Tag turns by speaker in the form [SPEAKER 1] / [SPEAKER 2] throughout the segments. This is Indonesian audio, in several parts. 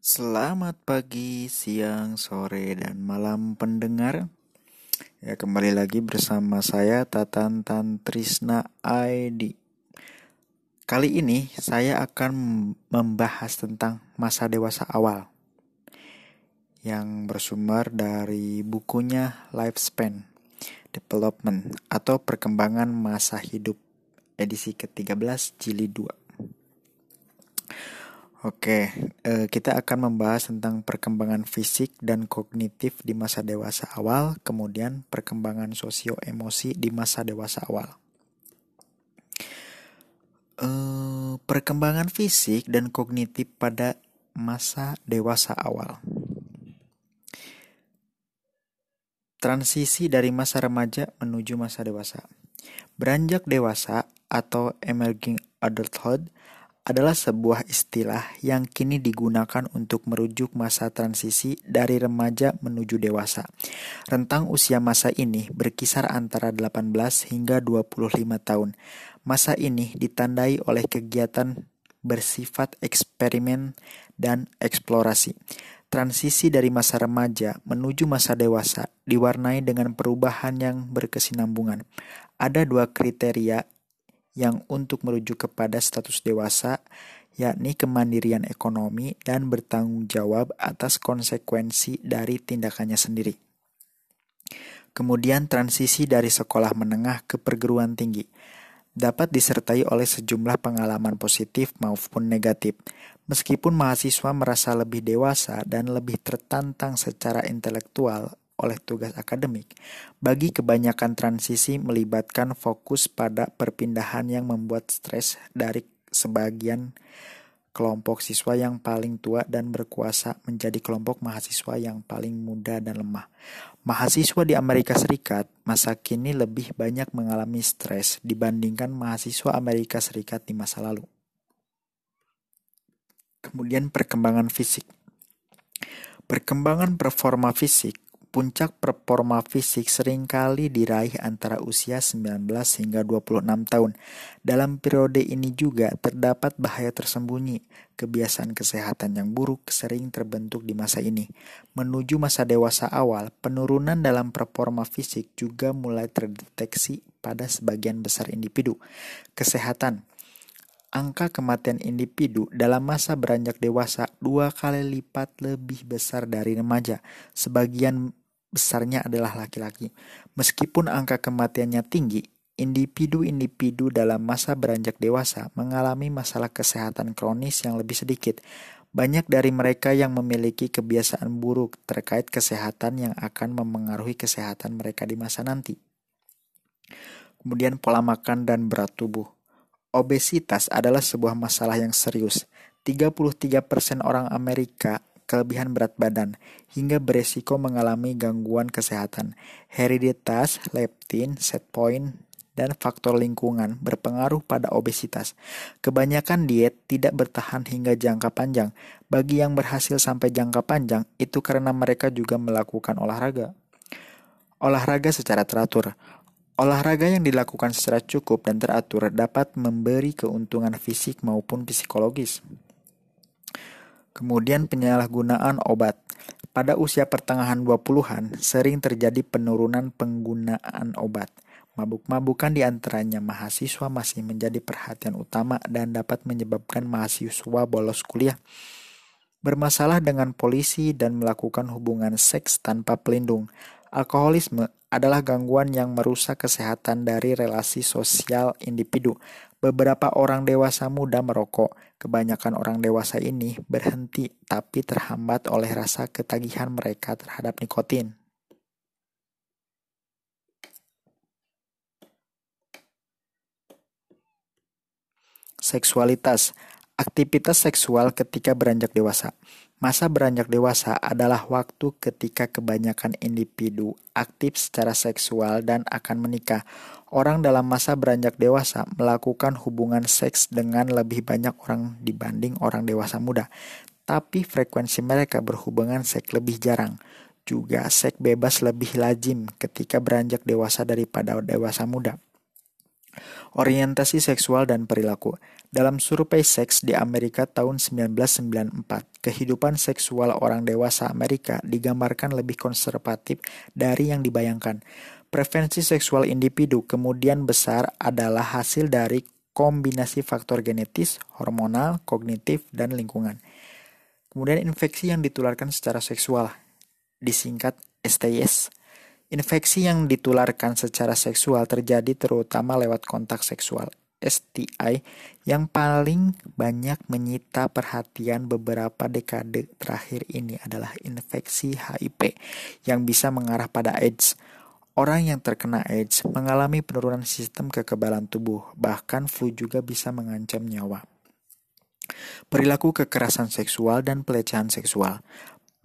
[SPEAKER 1] Selamat pagi, siang, sore, dan malam pendengar. Ya, kembali lagi bersama saya Tatan Tantrisna ID. Kali ini saya akan membahas tentang masa dewasa awal yang bersumber dari bukunya Lifespan Development atau Perkembangan Masa Hidup edisi ke-13 jilid 2. Oke, eh, kita akan membahas tentang perkembangan fisik dan kognitif di masa dewasa awal, kemudian perkembangan sosio-emosi di masa dewasa awal. Eh, perkembangan fisik dan kognitif pada masa dewasa awal. Transisi dari masa remaja menuju masa dewasa. Beranjak dewasa atau emerging adulthood adalah sebuah istilah yang kini digunakan untuk merujuk masa transisi dari remaja menuju dewasa. Rentang usia masa ini berkisar antara 18 hingga 25 tahun. Masa ini ditandai oleh kegiatan bersifat eksperimen dan eksplorasi. Transisi dari masa remaja menuju masa dewasa diwarnai dengan perubahan yang berkesinambungan. Ada dua kriteria yang untuk merujuk kepada status dewasa, yakni kemandirian ekonomi dan bertanggung jawab atas konsekuensi dari tindakannya sendiri. Kemudian transisi dari sekolah menengah ke perguruan tinggi dapat disertai oleh sejumlah pengalaman positif maupun negatif. Meskipun mahasiswa merasa lebih dewasa dan lebih tertantang secara intelektual oleh tugas akademik, bagi kebanyakan transisi melibatkan fokus pada perpindahan yang membuat stres dari sebagian kelompok siswa yang paling tua dan berkuasa menjadi kelompok mahasiswa yang paling muda dan lemah. Mahasiswa di Amerika Serikat masa kini lebih banyak mengalami stres dibandingkan mahasiswa Amerika Serikat di masa lalu. Kemudian perkembangan fisik. Perkembangan performa fisik Puncak performa fisik sering kali diraih antara usia 19 hingga 26 tahun. Dalam periode ini juga terdapat bahaya tersembunyi. Kebiasaan kesehatan yang buruk sering terbentuk di masa ini. Menuju masa dewasa awal, penurunan dalam performa fisik juga mulai terdeteksi pada sebagian besar individu. Kesehatan angka kematian individu dalam masa beranjak dewasa dua kali lipat lebih besar dari remaja. Sebagian besarnya adalah laki-laki. Meskipun angka kematiannya tinggi, individu-individu dalam masa beranjak dewasa mengalami masalah kesehatan kronis yang lebih sedikit. Banyak dari mereka yang memiliki kebiasaan buruk terkait kesehatan yang akan memengaruhi kesehatan mereka di masa nanti. Kemudian pola makan dan berat tubuh. Obesitas adalah sebuah masalah yang serius. 33% orang Amerika kelebihan berat badan, hingga beresiko mengalami gangguan kesehatan. Hereditas, leptin, set point, dan faktor lingkungan berpengaruh pada obesitas. Kebanyakan diet tidak bertahan hingga jangka panjang. Bagi yang berhasil sampai jangka panjang, itu karena mereka juga melakukan olahraga. Olahraga secara teratur. Olahraga yang dilakukan secara cukup dan teratur dapat memberi keuntungan fisik maupun psikologis. Kemudian penyalahgunaan obat. Pada usia pertengahan 20-an, sering terjadi penurunan penggunaan obat. Mabuk-mabukan di antaranya mahasiswa masih menjadi perhatian utama dan dapat menyebabkan mahasiswa bolos kuliah. Bermasalah dengan polisi dan melakukan hubungan seks tanpa pelindung. Alkoholisme adalah gangguan yang merusak kesehatan dari relasi sosial individu. Beberapa orang dewasa muda merokok. Kebanyakan orang dewasa ini berhenti tapi terhambat oleh rasa ketagihan mereka terhadap nikotin. Seksualitas Aktivitas seksual ketika beranjak dewasa. Masa beranjak dewasa adalah waktu ketika kebanyakan individu aktif secara seksual dan akan menikah. Orang dalam masa beranjak dewasa melakukan hubungan seks dengan lebih banyak orang dibanding orang dewasa muda. Tapi frekuensi mereka berhubungan seks lebih jarang. Juga seks bebas lebih lazim ketika beranjak dewasa daripada dewasa muda. Orientasi seksual dan perilaku. Dalam survei seks di Amerika tahun 1994, kehidupan seksual orang dewasa Amerika digambarkan lebih konservatif dari yang dibayangkan. Preferensi seksual individu kemudian besar adalah hasil dari kombinasi faktor genetis, hormonal, kognitif, dan lingkungan. Kemudian infeksi yang ditularkan secara seksual, disingkat STIs. Infeksi yang ditularkan secara seksual terjadi terutama lewat kontak seksual. STI yang paling banyak menyita perhatian beberapa dekade terakhir ini adalah infeksi HIV yang bisa mengarah pada AIDS. Orang yang terkena AIDS mengalami penurunan sistem kekebalan tubuh, bahkan flu juga bisa mengancam nyawa. Perilaku kekerasan seksual dan pelecehan seksual.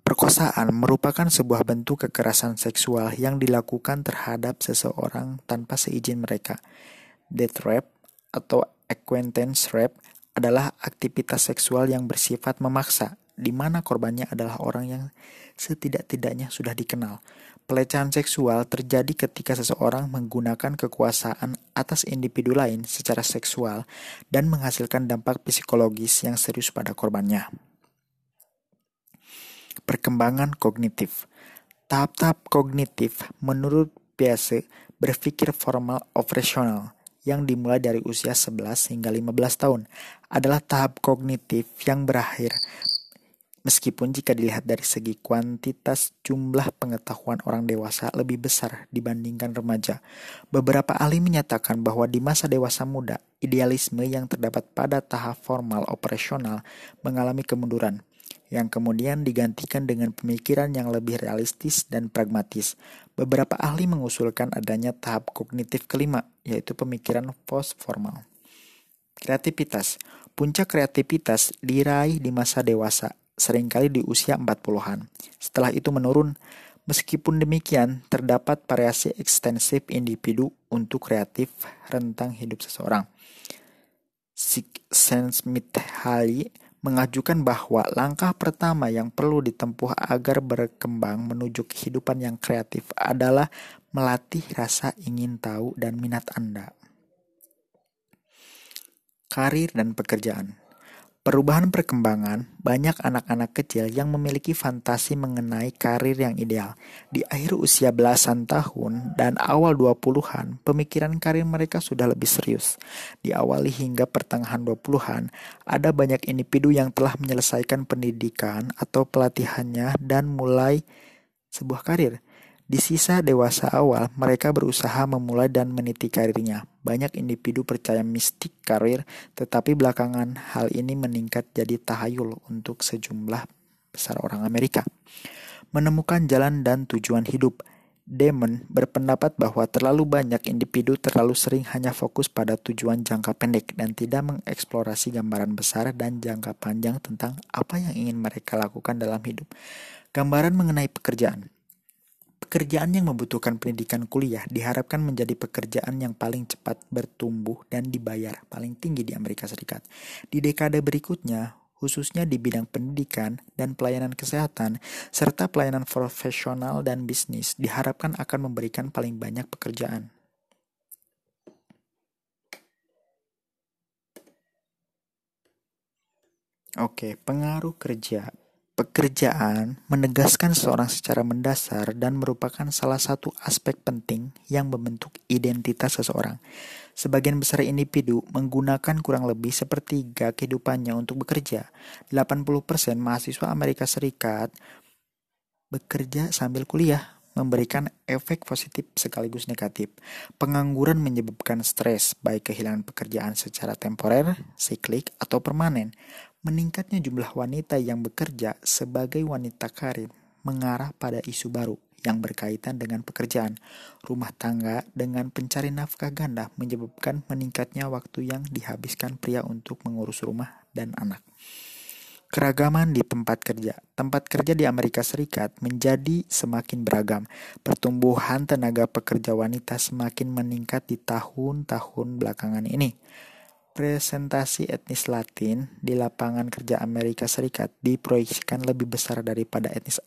[SPEAKER 1] Perkosaan merupakan sebuah bentuk kekerasan seksual yang dilakukan terhadap seseorang tanpa seizin mereka. Death rape atau acquaintance rape adalah aktivitas seksual yang bersifat memaksa, di mana korbannya adalah orang yang setidak-tidaknya sudah dikenal. Pelecehan seksual terjadi ketika seseorang menggunakan kekuasaan atas individu lain secara seksual dan menghasilkan dampak psikologis yang serius pada korbannya. Perkembangan kognitif. Tahap-tahap kognitif menurut Piaget berpikir formal operasional yang dimulai dari usia 11 hingga 15 tahun adalah tahap kognitif yang berakhir Meskipun jika dilihat dari segi kuantitas jumlah pengetahuan orang dewasa lebih besar dibandingkan remaja, beberapa ahli menyatakan bahwa di masa dewasa muda, idealisme yang terdapat pada tahap formal operasional mengalami kemunduran yang kemudian digantikan dengan pemikiran yang lebih realistis dan pragmatis. Beberapa ahli mengusulkan adanya tahap kognitif kelima, yaitu pemikiran post-formal. Kreativitas Puncak kreativitas diraih di masa dewasa, sering kali di usia 40-an. Setelah itu menurun. Meskipun demikian, terdapat variasi ekstensif individu untuk kreatif rentang hidup seseorang. Smith Halley mengajukan bahwa langkah pertama yang perlu ditempuh agar berkembang menuju kehidupan yang kreatif adalah melatih rasa ingin tahu dan minat Anda. Karir dan pekerjaan. Perubahan perkembangan, banyak anak-anak kecil yang memiliki fantasi mengenai karir yang ideal. Di akhir usia belasan tahun dan awal 20-an, pemikiran karir mereka sudah lebih serius. Di awal hingga pertengahan 20-an, ada banyak individu yang telah menyelesaikan pendidikan atau pelatihannya dan mulai sebuah karir. Di sisa dewasa awal, mereka berusaha memulai dan meniti karirnya. Banyak individu percaya mistik karir, tetapi belakangan hal ini meningkat jadi tahayul untuk sejumlah besar orang Amerika. Menemukan jalan dan tujuan hidup. Damon berpendapat bahwa terlalu banyak individu terlalu sering hanya fokus pada tujuan jangka pendek dan tidak mengeksplorasi gambaran besar dan jangka panjang tentang apa yang ingin mereka lakukan dalam hidup. Gambaran mengenai pekerjaan. Pekerjaan yang membutuhkan pendidikan kuliah diharapkan menjadi pekerjaan yang paling cepat bertumbuh dan dibayar paling tinggi di Amerika Serikat. Di dekade berikutnya, khususnya di bidang pendidikan dan pelayanan kesehatan, serta pelayanan profesional dan bisnis, diharapkan akan memberikan paling banyak pekerjaan. Oke, pengaruh kerja Pekerjaan menegaskan seorang secara mendasar dan merupakan salah satu aspek penting yang membentuk identitas seseorang. Sebagian besar individu menggunakan kurang lebih sepertiga kehidupannya untuk bekerja. 80% mahasiswa Amerika Serikat bekerja sambil kuliah, memberikan efek positif sekaligus negatif. Pengangguran menyebabkan stres, baik kehilangan pekerjaan secara temporer, siklik, atau permanen. Meningkatnya jumlah wanita yang bekerja sebagai wanita karir mengarah pada isu baru yang berkaitan dengan pekerjaan rumah tangga dengan pencari nafkah ganda menyebabkan meningkatnya waktu yang dihabiskan pria untuk mengurus rumah dan anak. Keragaman di tempat kerja. Tempat kerja di Amerika Serikat menjadi semakin beragam. Pertumbuhan tenaga pekerja wanita semakin meningkat di tahun-tahun belakangan ini presentasi etnis Latin di lapangan kerja Amerika Serikat diproyeksikan lebih besar daripada etnis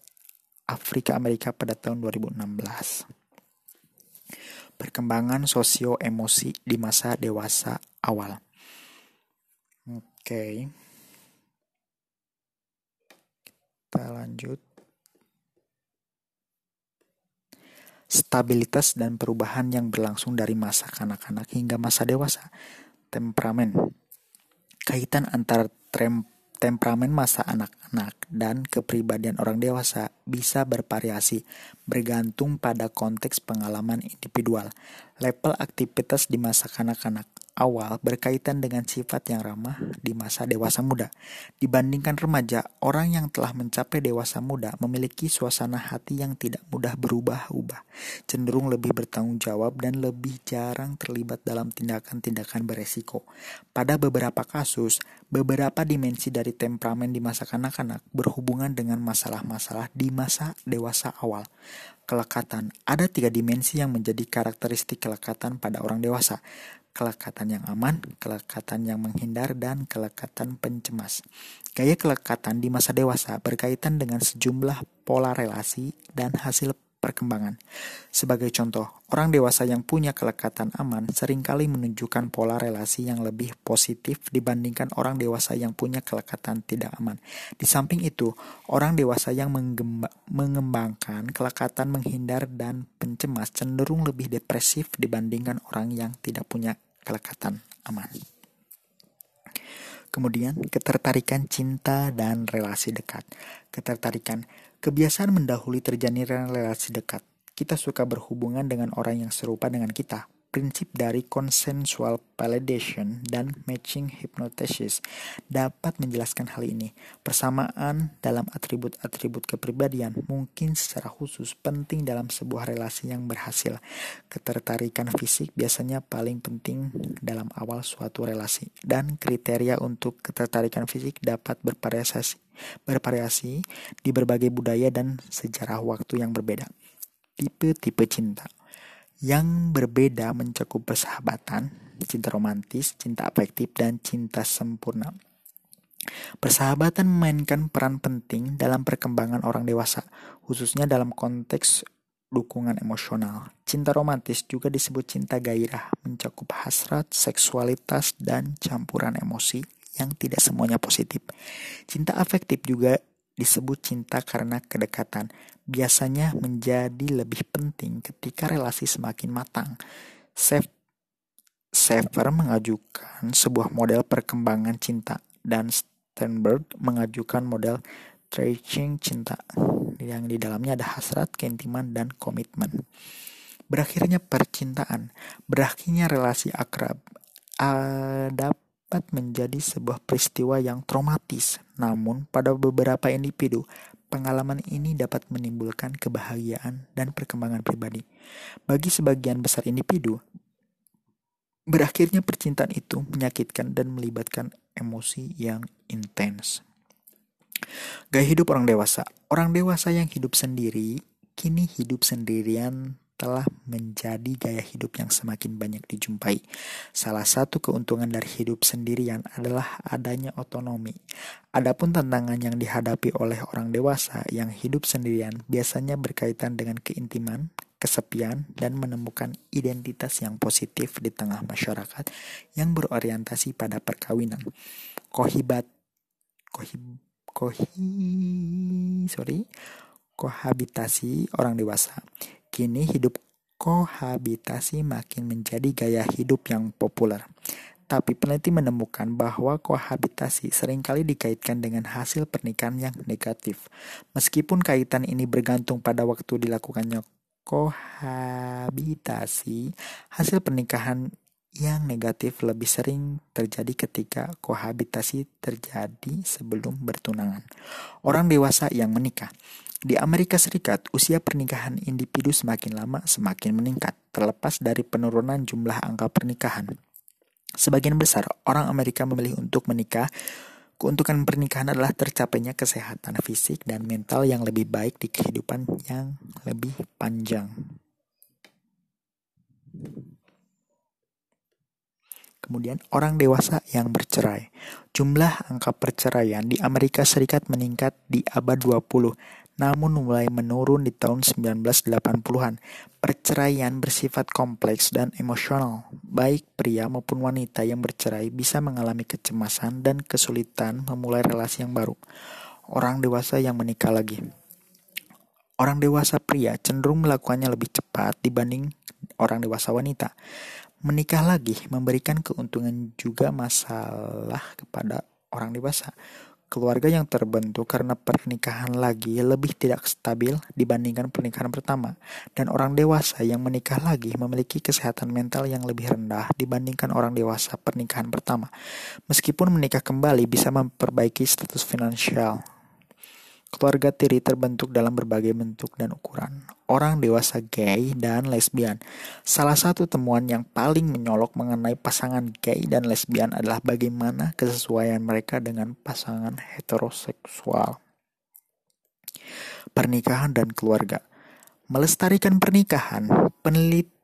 [SPEAKER 1] Afrika Amerika pada tahun 2016. perkembangan sosio-emosi di masa dewasa awal. Oke. Kita lanjut. Stabilitas dan perubahan yang berlangsung dari masa kanak-kanak hingga masa dewasa. Temperamen. Kaitan antara temperamen masa anak-anak dan kepribadian orang dewasa bisa bervariasi bergantung pada konteks pengalaman individual, level aktivitas di masa kanak-kanak, awal berkaitan dengan sifat yang ramah di masa dewasa muda. Dibandingkan remaja, orang yang telah mencapai dewasa muda memiliki suasana hati yang tidak mudah berubah-ubah, cenderung lebih bertanggung jawab dan lebih jarang terlibat dalam tindakan-tindakan beresiko. Pada beberapa kasus, beberapa dimensi dari temperamen di masa kanak-kanak berhubungan dengan masalah-masalah di masa dewasa awal. Kelekatan. Ada tiga dimensi yang menjadi karakteristik kelekatan pada orang dewasa kelekatan yang aman, kelekatan yang menghindar, dan kelekatan pencemas. Gaya kelekatan di masa dewasa berkaitan dengan sejumlah pola relasi dan hasil perkembangan. Sebagai contoh, orang dewasa yang punya kelekatan aman sering kali menunjukkan pola relasi yang lebih positif dibandingkan orang dewasa yang punya kelekatan tidak aman. Di samping itu, orang dewasa yang mengembangkan kelekatan menghindar dan pencemas cenderung lebih depresif dibandingkan orang yang tidak punya kelekatan aman. Kemudian, ketertarikan cinta dan relasi dekat. Ketertarikan, kebiasaan mendahului terjadinya relasi dekat. Kita suka berhubungan dengan orang yang serupa dengan kita prinsip dari consensual validation dan matching hypnosis dapat menjelaskan hal ini. Persamaan dalam atribut-atribut kepribadian mungkin secara khusus penting dalam sebuah relasi yang berhasil. Ketertarikan fisik biasanya paling penting dalam awal suatu relasi dan kriteria untuk ketertarikan fisik dapat bervariasi bervariasi di berbagai budaya dan sejarah waktu yang berbeda. Tipe-tipe cinta yang berbeda mencakup persahabatan, cinta romantis, cinta afektif, dan cinta sempurna. Persahabatan memainkan peran penting dalam perkembangan orang dewasa, khususnya dalam konteks dukungan emosional. Cinta romantis juga disebut cinta gairah, mencakup hasrat, seksualitas, dan campuran emosi yang tidak semuanya positif. Cinta afektif juga disebut cinta karena kedekatan, biasanya menjadi lebih penting ketika relasi semakin matang. Sever mengajukan sebuah model perkembangan cinta dan Sternberg mengajukan model stretching cinta yang di dalamnya ada hasrat, keintiman, dan komitmen. Berakhirnya percintaan, berakhirnya relasi akrab, ada dapat menjadi sebuah peristiwa yang traumatis. Namun, pada beberapa individu, pengalaman ini dapat menimbulkan kebahagiaan dan perkembangan pribadi. Bagi sebagian besar individu, berakhirnya percintaan itu menyakitkan dan melibatkan emosi yang intens. Gaya hidup orang dewasa. Orang dewasa yang hidup sendiri kini hidup sendirian telah menjadi gaya hidup yang semakin banyak dijumpai. Salah satu keuntungan dari hidup sendirian adalah adanya otonomi. Adapun tantangan yang dihadapi oleh orang dewasa yang hidup sendirian biasanya berkaitan dengan keintiman, kesepian, dan menemukan identitas yang positif di tengah masyarakat yang berorientasi pada perkawinan. Kohibat kohib kohi sorry kohabitasi orang dewasa Kini hidup kohabitasi makin menjadi gaya hidup yang populer. Tapi peneliti menemukan bahwa kohabitasi sering kali dikaitkan dengan hasil pernikahan yang negatif. Meskipun kaitan ini bergantung pada waktu dilakukannya kohabitasi, hasil pernikahan yang negatif lebih sering terjadi ketika kohabitasi terjadi sebelum bertunangan. Orang dewasa yang menikah di Amerika Serikat, usia pernikahan individu semakin lama semakin meningkat, terlepas dari penurunan jumlah angka pernikahan. Sebagian besar orang Amerika memilih untuk menikah. Keuntungan pernikahan adalah tercapainya kesehatan fisik dan mental yang lebih baik di kehidupan yang lebih panjang. Kemudian orang dewasa yang bercerai. Jumlah angka perceraian di Amerika Serikat meningkat di abad 20 namun mulai menurun di tahun 1980-an. Perceraian bersifat kompleks dan emosional. Baik pria maupun wanita yang bercerai bisa mengalami kecemasan dan kesulitan memulai relasi yang baru. Orang dewasa yang menikah lagi. Orang dewasa pria cenderung melakukannya lebih cepat dibanding orang dewasa wanita. Menikah lagi memberikan keuntungan juga masalah kepada orang dewasa. Keluarga yang terbentuk karena pernikahan lagi lebih tidak stabil dibandingkan pernikahan pertama, dan orang dewasa yang menikah lagi memiliki kesehatan mental yang lebih rendah dibandingkan orang dewasa pernikahan pertama. Meskipun menikah kembali bisa memperbaiki status finansial, Keluarga tiri terbentuk dalam berbagai bentuk dan ukuran. Orang dewasa gay dan lesbian. Salah satu temuan yang paling menyolok mengenai pasangan gay dan lesbian adalah bagaimana kesesuaian mereka dengan pasangan heteroseksual. Pernikahan dan keluarga. Melestarikan pernikahan,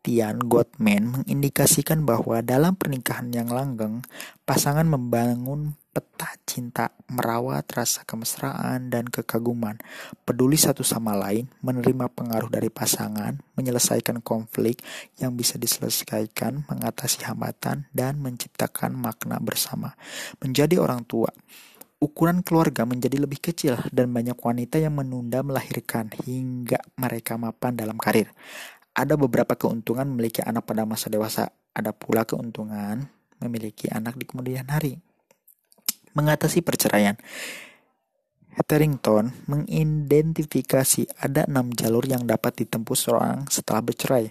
[SPEAKER 1] penelitian Gottman mengindikasikan bahwa dalam pernikahan yang langgeng, pasangan membangun peta cinta, merawat rasa kemesraan dan kekaguman, peduli satu sama lain, menerima pengaruh dari pasangan, menyelesaikan konflik yang bisa diselesaikan, mengatasi hambatan, dan menciptakan makna bersama. Menjadi orang tua, ukuran keluarga menjadi lebih kecil dan banyak wanita yang menunda melahirkan hingga mereka mapan dalam karir. Ada beberapa keuntungan memiliki anak pada masa dewasa, ada pula keuntungan memiliki anak di kemudian hari mengatasi perceraian. Hetherington mengidentifikasi ada enam jalur yang dapat ditempuh seorang setelah bercerai,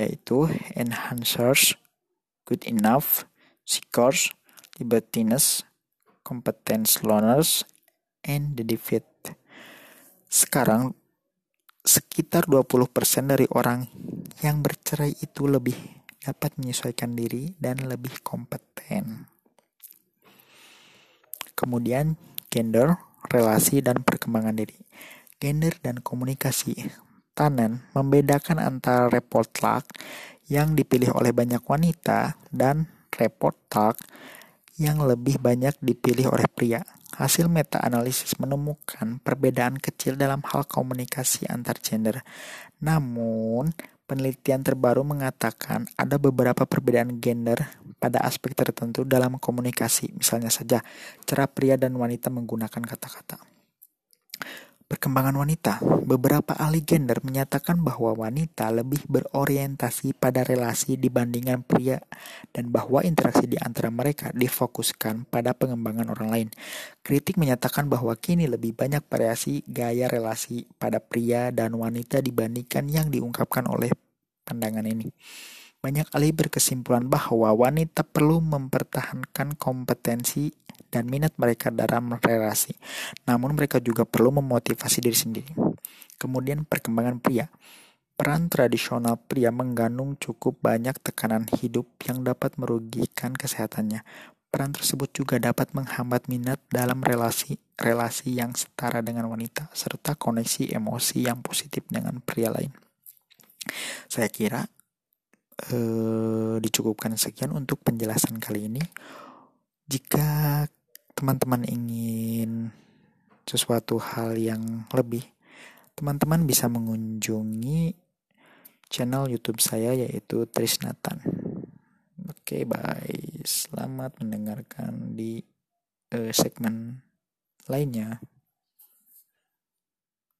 [SPEAKER 1] yaitu enhancers, good enough, seekers, libertiness, competence learners, and the defeat. Sekarang, sekitar 20% dari orang yang bercerai itu lebih dapat menyesuaikan diri dan lebih kompeten. Kemudian gender, relasi, dan perkembangan diri. Gender dan komunikasi. Tannen membedakan antara report talk yang dipilih oleh banyak wanita dan report talk yang lebih banyak dipilih oleh pria. Hasil meta-analisis menemukan perbedaan kecil dalam hal komunikasi antar gender. Namun, penelitian terbaru mengatakan ada beberapa perbedaan gender pada aspek tertentu dalam komunikasi, misalnya saja cara pria dan wanita menggunakan kata-kata. Perkembangan wanita, beberapa ahli gender menyatakan bahwa wanita lebih berorientasi pada relasi dibandingkan pria dan bahwa interaksi di antara mereka difokuskan pada pengembangan orang lain. Kritik menyatakan bahwa kini lebih banyak variasi gaya relasi pada pria dan wanita dibandingkan yang diungkapkan oleh pandangan ini. Banyak ahli berkesimpulan bahwa wanita perlu mempertahankan kompetensi dan minat mereka dalam relasi. Namun mereka juga perlu memotivasi diri sendiri. Kemudian perkembangan pria. Peran tradisional pria mengandung cukup banyak tekanan hidup yang dapat merugikan kesehatannya. Peran tersebut juga dapat menghambat minat dalam relasi relasi yang setara dengan wanita serta koneksi emosi yang positif dengan pria lain. Saya kira eh, dicukupkan sekian untuk penjelasan kali ini. Jika teman-teman ingin sesuatu hal yang lebih, teman-teman bisa mengunjungi channel YouTube saya yaitu Trisnatan. Oke, bye. Selamat mendengarkan di uh, segmen lainnya.